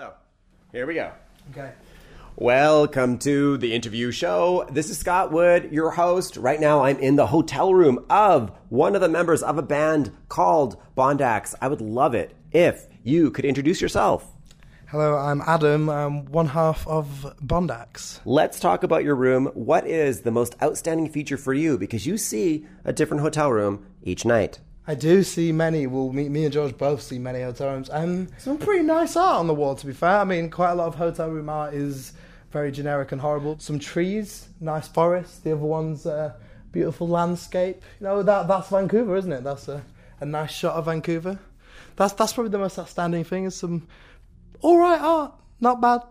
So, here we go. Okay. Welcome to the interview show. This is Scott Wood, your host. Right now, I'm in the hotel room of one of the members of a band called Bondax. I would love it if you could introduce yourself. Hello, I'm Adam. I'm one half of Bondax. Let's talk about your room. What is the most outstanding feature for you? Because you see a different hotel room each night. I do see many. Well, me, me and George both see many hotel rooms, and some pretty nice art on the wall. To be fair, I mean, quite a lot of hotel room art is very generic and horrible. Some trees, nice forest. The other one's uh, beautiful landscape. You know that that's Vancouver, isn't it? That's a, a nice shot of Vancouver. That's that's probably the most outstanding thing. Is some all right art, not bad.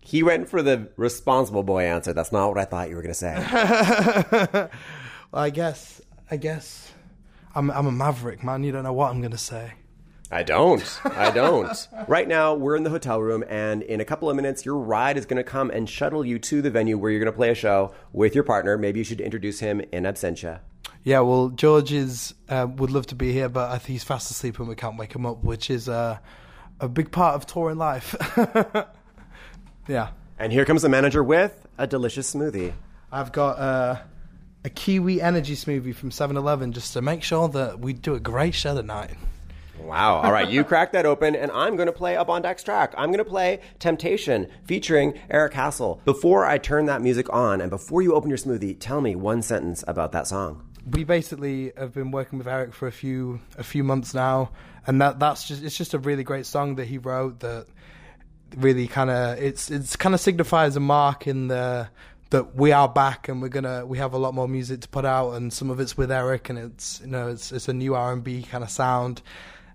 He went for the responsible boy answer. That's not what I thought you were going to say. well, I guess I guess I'm I'm a maverick, man. You don't know what I'm going to say. I don't. I don't. right now, we're in the hotel room, and in a couple of minutes, your ride is going to come and shuttle you to the venue where you're going to play a show with your partner. Maybe you should introduce him in absentia. Yeah, well, George is uh, would love to be here, but I think he's fast asleep and we can't wake him up, which is uh, a big part of touring life. yeah, And here comes the manager with a delicious smoothie. I've got uh, a Kiwi Energy smoothie from 7-Eleven just to make sure that we do a great show tonight. Wow. All right, you crack that open, and I'm going to play a Bondax track. I'm going to play Temptation featuring Eric Hassle. Before I turn that music on, and before you open your smoothie, tell me one sentence about that song. we basically have been working with Eric for a few a few months now, and that that's just it's just a really great song that he wrote that really kind of it's it's kind of signifies a mark in the that we are back and we're gonna we have a lot more music to put out and some of it's with Eric and it's you know it's it's a new R and B kind of sound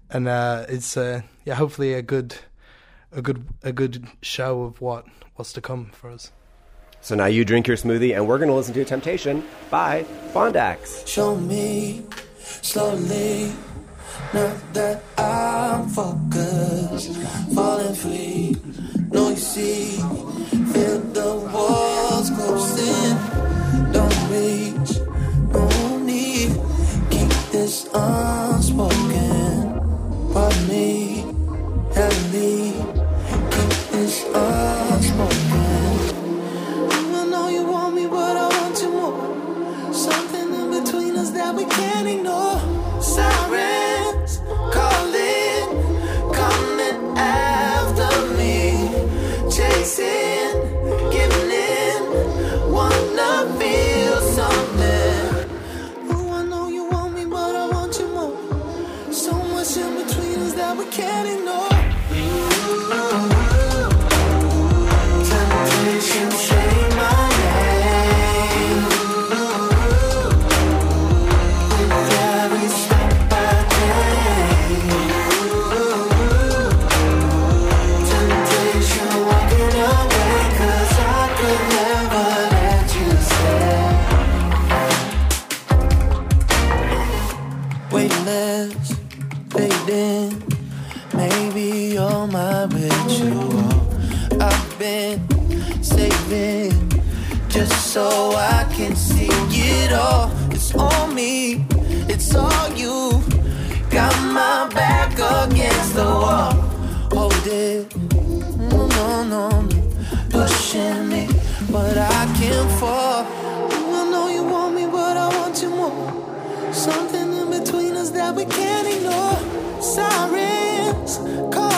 and uh, it's uh, yeah hopefully a good a good a good show of what what's to come for us. So now you drink your smoothie, and we're going to listen to Temptation by Bondax. Show me slowly now that I'm focused, falling free. No, you see, feel the walls closing. Don't reach, no need. Keep this unspoken. Pardon me, heavenly. Keep this unspoken. I know you want me, but I want you more. Something in between us that we can't ignore. Sirens It, no, no, no, pushing me, but I can't fall. I know you want me, but I want you more. Something in between us that we can't ignore. Sirens calling,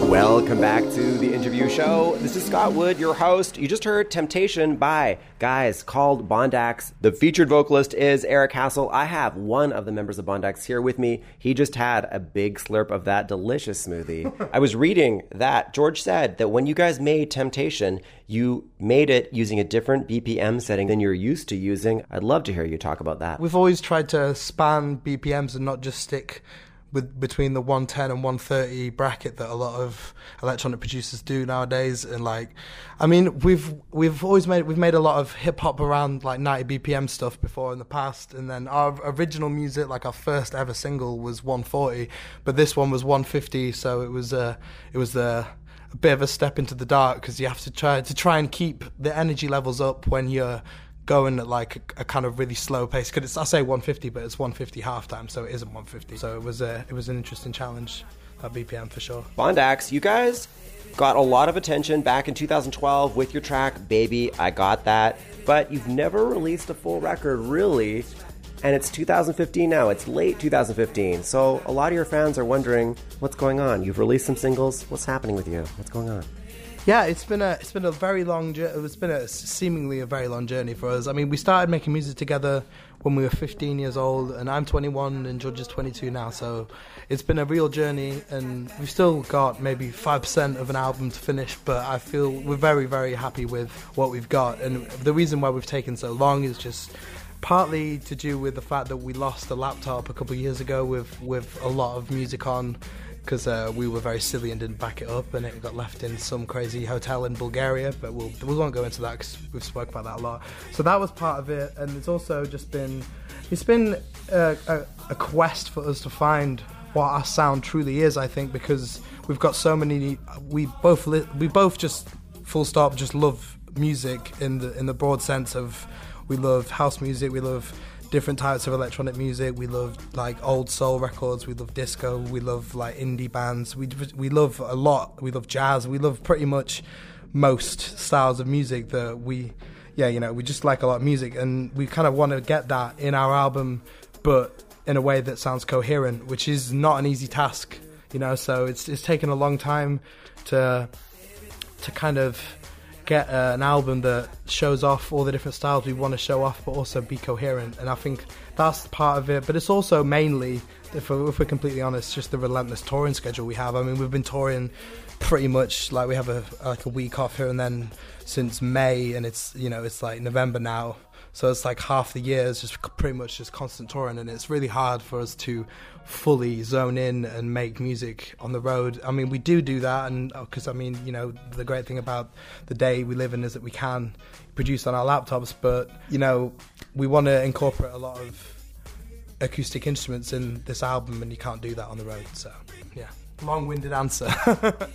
Welcome back to the interview show. This is Scott Wood, your host. You just heard Temptation by guys called Bondax. The featured vocalist is Eric Hassle. I have one of the members of Bondax here with me. He just had a big slurp of that delicious smoothie. I was reading that George said that when you guys made Temptation, you made it using a different BPM setting than you're used to using. I'd love to hear you talk about that. We've always tried to span BPMs and not just stick with between the 110 and 130 bracket that a lot of electronic producers do nowadays. And like i mean we've we've always made we've made a lot of hip hop around like 90 bpm stuff before in the past. And then our original music like our first ever single was 140 but this one was 150 so it was uh it was uh, a bit of a step into the dark because you have to try to try and keep the energy levels up when you're going at like a, a, kind of really slow pace. Because I say 150, but it's 150 halftime, so it isn't 150. So it was a it was an interesting challenge at BPM for sure. Bondax, you guys got a lot of attention back in 2012 with your track "Baby." I got that, but you've never released a full record, really. And it's 2015 now. It's late 2015. So a lot of your fans are wondering what's going on. You've released some singles. What's happening with you? What's going on? Yeah, it's been a it's been a very long it's been a seemingly a very long journey for us. I mean, we started making music together when we were 15 years old, and I'm 21 and George is 22 now. So it's been a real journey, and we've still got maybe five percent of an album to finish. But I feel we're very very happy with what we've got, and the reason why we've taken so long is just partly to do with the fact that we lost a laptop a couple of years ago with with a lot of music on because uh, we were very silly and didn't back it up, and it got left in some crazy hotel in Bulgaria. But we'll, we won't go into that because we've spoke about that a lot. So that was part of it, and it's also just been it's been a, a, a quest for us to find what our sound truly is. I think because we've got so many. We both li- we both just full stop just love music in the in the broad sense of we love house music, we love different types of electronic music. We love like old soul records. We love disco. We love like indie bands. We we love a lot. We love jazz. We love pretty much most styles of music that we yeah you know we just like a lot of music and we kind of want to get that in our album but in a way that sounds coherent which is not an easy task you know so it's it's taken a long time to to kind of get uh, an album that shows off all the different styles we want to show off, but also be coherent. And I think that's part of it. But it's also mainly, if we're, if we're completely honest, just the relentless touring schedule we have. I mean, we've been touring pretty much like we have a like a week off here and then since May, and it's you know it's like November now. So it's like half the year is just pretty much just constant touring, and it's really hard for us to fully zone in and make music on the road. I mean, we do do that, and because uh, I mean, you know, the great thing about the day we live in is that we can produce on our laptops, but you know, we want to incorporate a lot of acoustic instruments in this album, and you can't do that on the road. So, yeah, long-winded answer.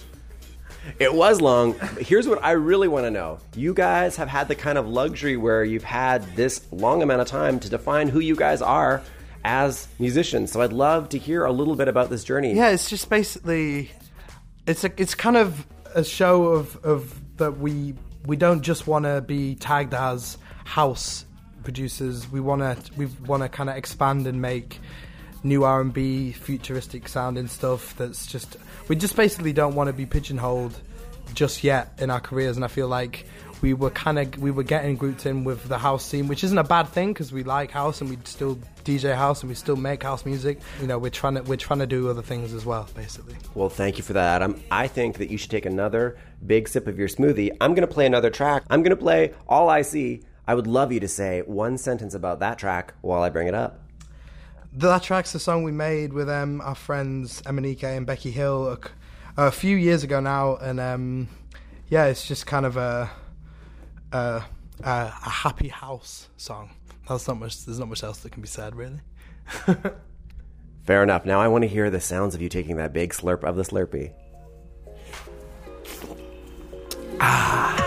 It was long. Here's what I really want to know. You guys have had the kind of luxury where you've had this long amount of time to define who you guys are as musicians. So I'd love to hear a little bit about this journey. Yeah, it's just basically it's a, it's kind of a show of of that we we don't just want to be tagged as house producers. We want to we want to kind of expand and make new R&B futuristic sounding stuff that's just we just basically don't want to be pigeonholed just yet in our careers and I feel like we were kind of we were getting grouped in with the house scene which isn't a bad thing because we like house and we still DJ house and we still make house music. You know we're trying to we're trying to do other things as well basically. Well thank you for that Adam. I think that you should take another big sip of your smoothie. I'm gonna play another track. I'm gonna play All I See. I would love you to say one sentence about that track while I bring it up that track's the song we made with um, our friends Emanike and Becky Hill a, a, few years ago now, and um, yeah, it's just kind of a, a, a happy house song. There's not much. There's not much else that can be said, really. Fair enough. Now I want to hear the sounds of you taking that big slurp of the Slurpee. Ah.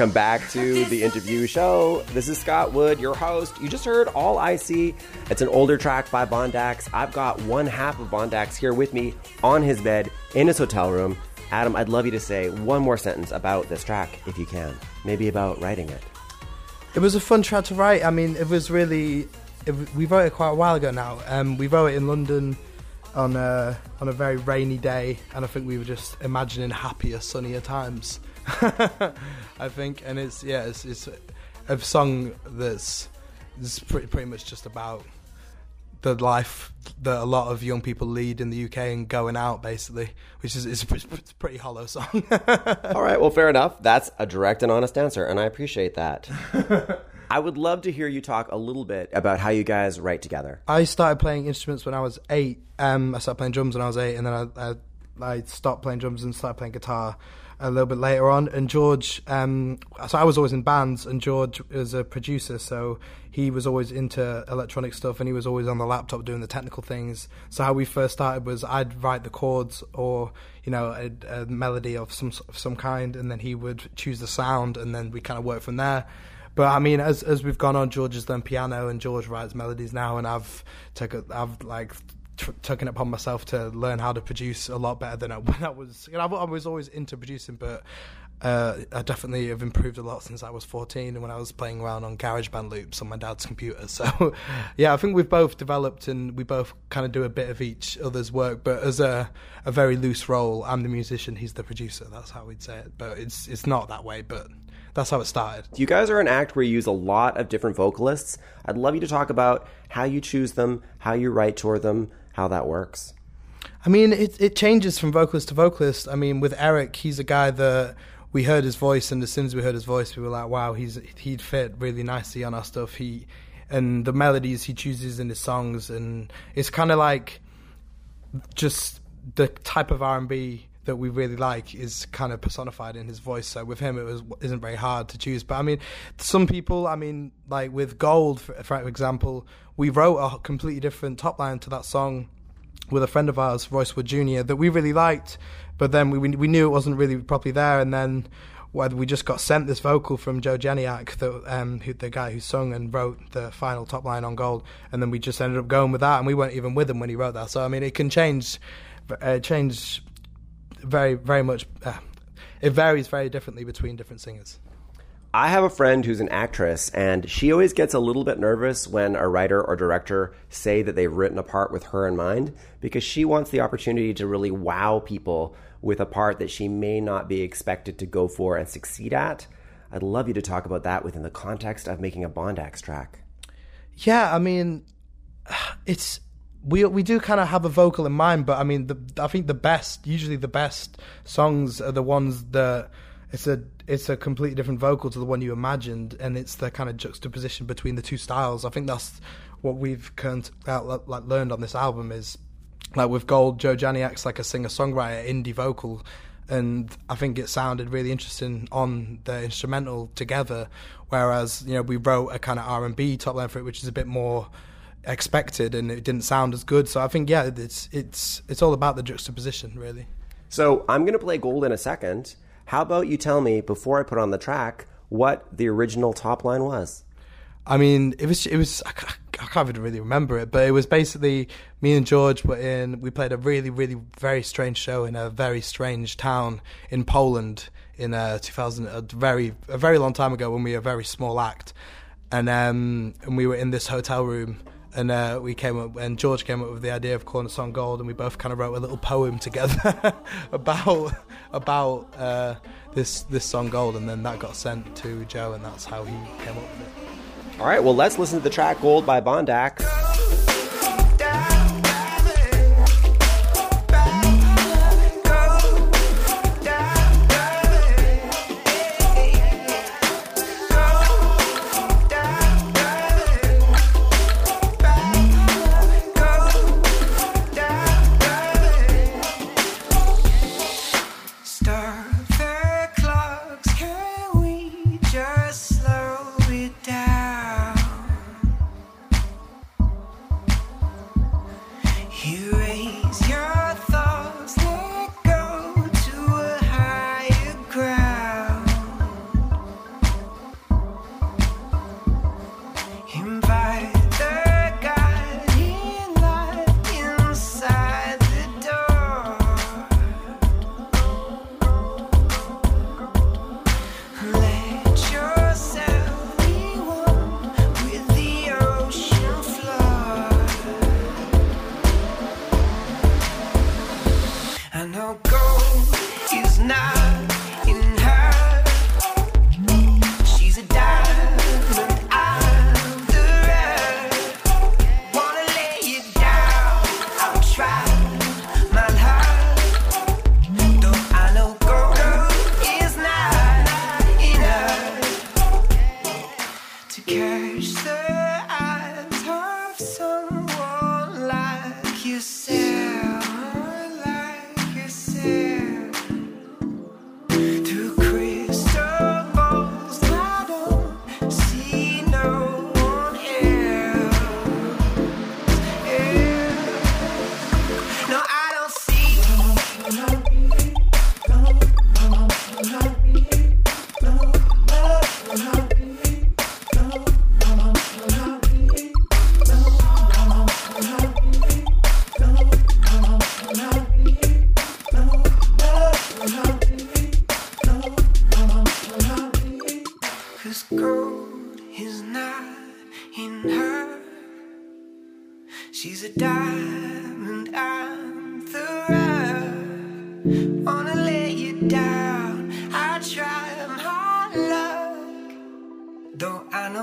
Welcome back to the interview show. This is Scott Wood, your host. You just heard All I See. It's an older track by Bondax. I've got one half of Bondax here with me on his bed in his hotel room. Adam, I'd love you to say one more sentence about this track, if you can. Maybe about writing it. It was a fun track to write. I mean, it was really. It, we wrote it quite a while ago now. Um, we wrote it in London on a on a very rainy day, and I think we were just imagining happier, sunnier times. I think, and it's yeah, it's, it's a song that's, that's pretty, pretty much just about the life that a lot of young people lead in the UK and going out, basically, which is it's a, pretty- it's a pretty hollow song. All right, well, fair enough. That's a direct and honest answer, and I appreciate that. I would love to hear you talk a little bit about how you guys write together. I started playing instruments when I was eight. Um, I started playing drums when I was eight, and then I, I, I stopped playing drums and started playing guitar a little bit later on. And George, um, so I was always in bands, and George was a producer, so he was always into electronic stuff, and he was always on the laptop doing the technical things. So how we first started was I'd write the chords or you know a, a melody of some of some kind, and then he would choose the sound, and then we kind of work from there. But I mean, as as we've gone on, George has done piano, and George writes melodies now, and I've taken I've like t- it upon myself to learn how to produce a lot better than I, when I was. You know, I, was always into producing, but uh, I definitely have improved a lot since I was 14 and when I was playing around on GarageBand loops on my dad's computer. So, yeah, I think we've both developed and we both kind of do a bit of each other's work, but as a, a very loose role, I'm the musician, he's the producer. That's how we'd say it. But it's it's not that way, but that's how it started. You guys are an act where you use a lot of different vocalists. I'd love you to talk about how you choose them, how you write toward them, how that works. I mean, it it changes from vocalist to vocalist. I mean, with Eric, he's a guy that we heard his voice, and as soon as we heard his voice, we were like, "Wow, he's he'd fit really nicely on our stuff." He and the melodies he chooses in his songs, and it's kind of like just the type of R and B that we really like is kind of personified in his voice. So with him, it was isn't very hard to choose. But I mean, some people, I mean, like with Gold, for, for example, we wrote a completely different top line to that song with a friend of ours, Royce Wood Jr., that we really liked, but then we we, knew it wasn't really properly there, and then whether we just got sent this vocal from Joe Janiak, the um, who, the guy who sung and wrote the final top line on Gold, and then we just ended up going with that, and we weren't even with him when he wrote that. So I mean, it can change, uh, change very very much. Uh, it varies very differently between different singers. I have a friend who's an actress, and she always gets a little bit nervous when a writer or director say that they've written a part with her in mind because she wants the opportunity to really wow people with a part that she may not be expected to go for and succeed at. I'd love you to talk about that within the context of making a Bondax track. Yeah, I mean, it's we we do kind of have a vocal in mind, but I mean, the, I think the best, usually the best songs are the ones that it's a it's a completely different vocal to the one you imagined, and it's the kind of juxtaposition between the two styles. I think that's what we've of, like learned on this album is like with Gold, Joe Janiak's like a singer songwriter, indie vocal, and I think it sounded really interesting on the instrumental together. Whereas you know we wrote a kind of R and B top line for it, which is a bit more expected, and it didn't sound as good. So I think yeah, it's it's it's all about the juxtaposition, really. So I'm going to play Gold in a second. How about you tell me before I put on the track what the original top line was? I mean, it was it was I ca- I can't even really remember it, but it was basically me and George were in. We played a really really very strange show in a very strange town in Poland in uh, 2000, a very a very long time ago when we were a very small act, and um and we were in this hotel room. And uh, we came up, and George came up with the idea of song "Gold," and we both kind of wrote a little poem together about about uh, this this song "Gold," and then that got sent to Joe, and that's how he came up with it. All right, well, let's listen to the track Gold by Bondax.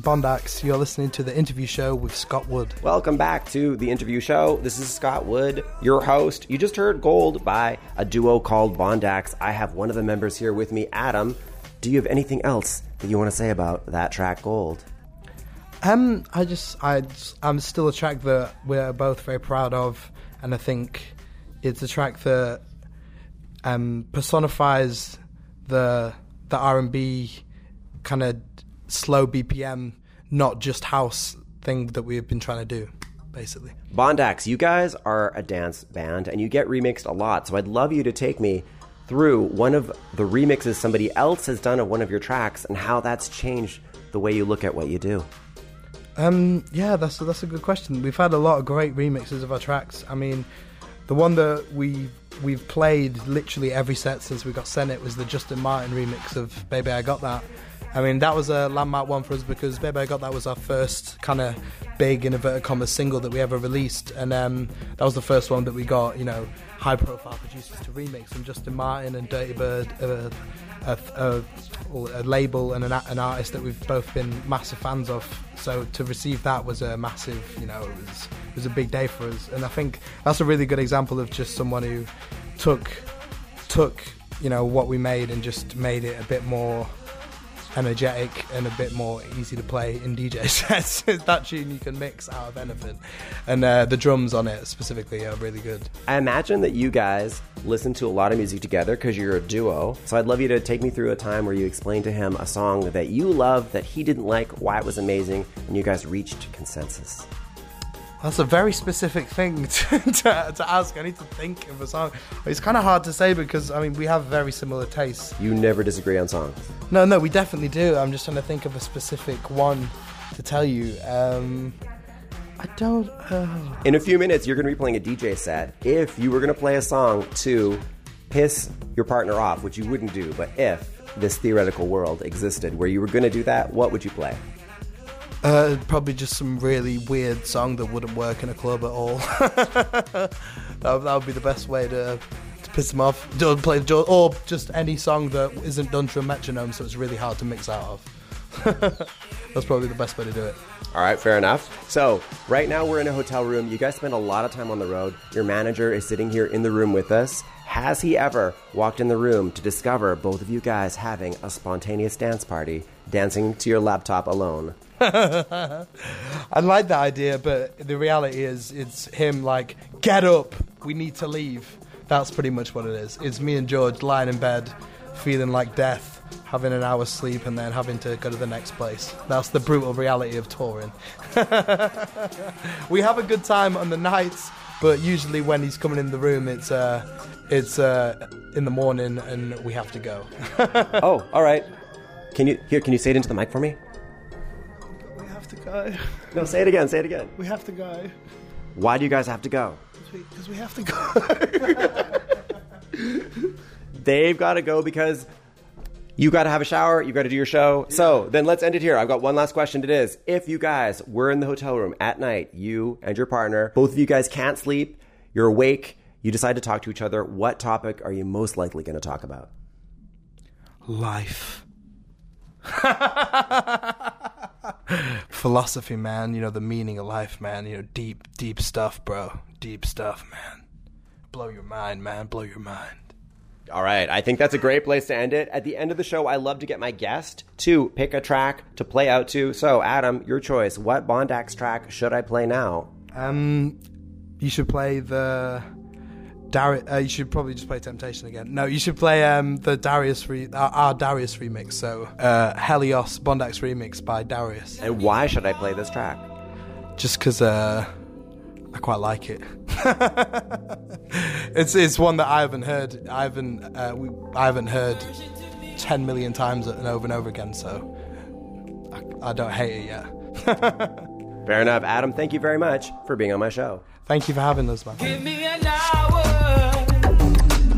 Bondax. You're listening to the interview show with Scott Wood. Welcome back to the interview show. This is Scott Wood, your host. You just heard Gold by a duo called Bondax. I have one of the members here with me, Adam. Do you have anything else that you want to say about that track, Gold? Um, I just, I, I'm still a track that we're both very proud of, and I think it's a track that um, personifies the the R and B kind of slow BPM, not just house thing that we've been trying to do, basically. Bondax, you guys are a dance band and you get remixed a lot, so I'd love you to take me through one of the remixes somebody else has done of one of your tracks and how that's changed the way you look at what you do. Um, yeah, that's a, that's a good question. We've had a lot of great remixes of our tracks. I mean, the one that we we've played literally every set since we got sent it was the Justin Martin remix of "Baby I Got That." I mean, that was a landmark one for us because "Baby I Got That" was our first kind of big in inverted commas single that we ever released, and um, that was the first one that we got, you know, high-profile producers to remix from Justin Martin and Dirtybird. Uh, a, a, a label and an, an artist that we've both been massive fans of. So to receive that was a massive, you know, it was it was a big day for us. And I think that's a really good example of just someone who took took you know what we made and just made it a bit more energetic and a bit more easy to play in DJ sets. that tune you can mix out of anything, and uh, the drums on it specifically are really good. I imagine that you guys listen to a lot of music together because you're a duo. So I'd love you to take me through a time where you explained to him a song that you loved, that he didn't like, why it was amazing, and you guys reached consensus. That's a very specific thing to, to, to ask. I need to think of a song. It's kind of hard to say because I mean we have very similar tastes. You never disagree on songs. No, no, we definitely do. I'm just trying to think of a specific one to tell you. Um, I don't. Oh. In a few minutes, you're going to be playing a DJ set. If you were going to play a song to piss your partner off, which you wouldn't do, but if this theoretical world existed where you were going to do that, what would you play? Uh, probably just some really weird song that wouldn't work in a club at all. that, would, that would be the best way to, to piss them off. Don't play, or just any song that isn't done to a metronome, so it's really hard to mix out of. That's probably the best way to do it. All right, fair enough. So, right now we're in a hotel room. You guys spend a lot of time on the road. Your manager is sitting here in the room with us. Has he ever walked in the room to discover both of you guys having a spontaneous dance party, dancing to your laptop alone? I like that idea, but the reality is, it's him like, get up, we need to leave. That's pretty much what it is. It's me and George lying in bed, feeling like death, having an hour's sleep, and then having to go to the next place. That's the brutal reality of touring. we have a good time on the nights, but usually when he's coming in the room, it's uh, it's uh, in the morning, and we have to go. oh, all right. Can you here? Can you say it into the mic for me? We go. No, say it again. Say it again. We have to go. Why do you guys have to go? Because we have to go. They've got to go because you got to have a shower, you got to do your show. So then let's end it here. I've got one last question. It is if you guys were in the hotel room at night, you and your partner, both of you guys can't sleep, you're awake, you decide to talk to each other, what topic are you most likely going to talk about? life. Philosophy, man. You know, the meaning of life, man. You know, deep, deep stuff, bro. Deep stuff, man. Blow your mind, man. Blow your mind. All right, I think that's a great place to end it. At the end of the show, I love to get my guest to pick a track to play out to. So, Adam, your choice. What Bondax track should I play now? Um, you should play the. Dari- uh, you should probably just play Temptation again. No, you should play um, the Darius re- our, our Darius remix. So uh, Helios Bondax remix by Darius. And why should I play this track? Just because uh, I quite like it. it's it's one that I haven't heard. I haven't uh, we, I haven't heard ten million times and over and over again. So I, I don't hate it yet. Fair enough. Adam, thank you very much for being on my show. Thank you for having us, man.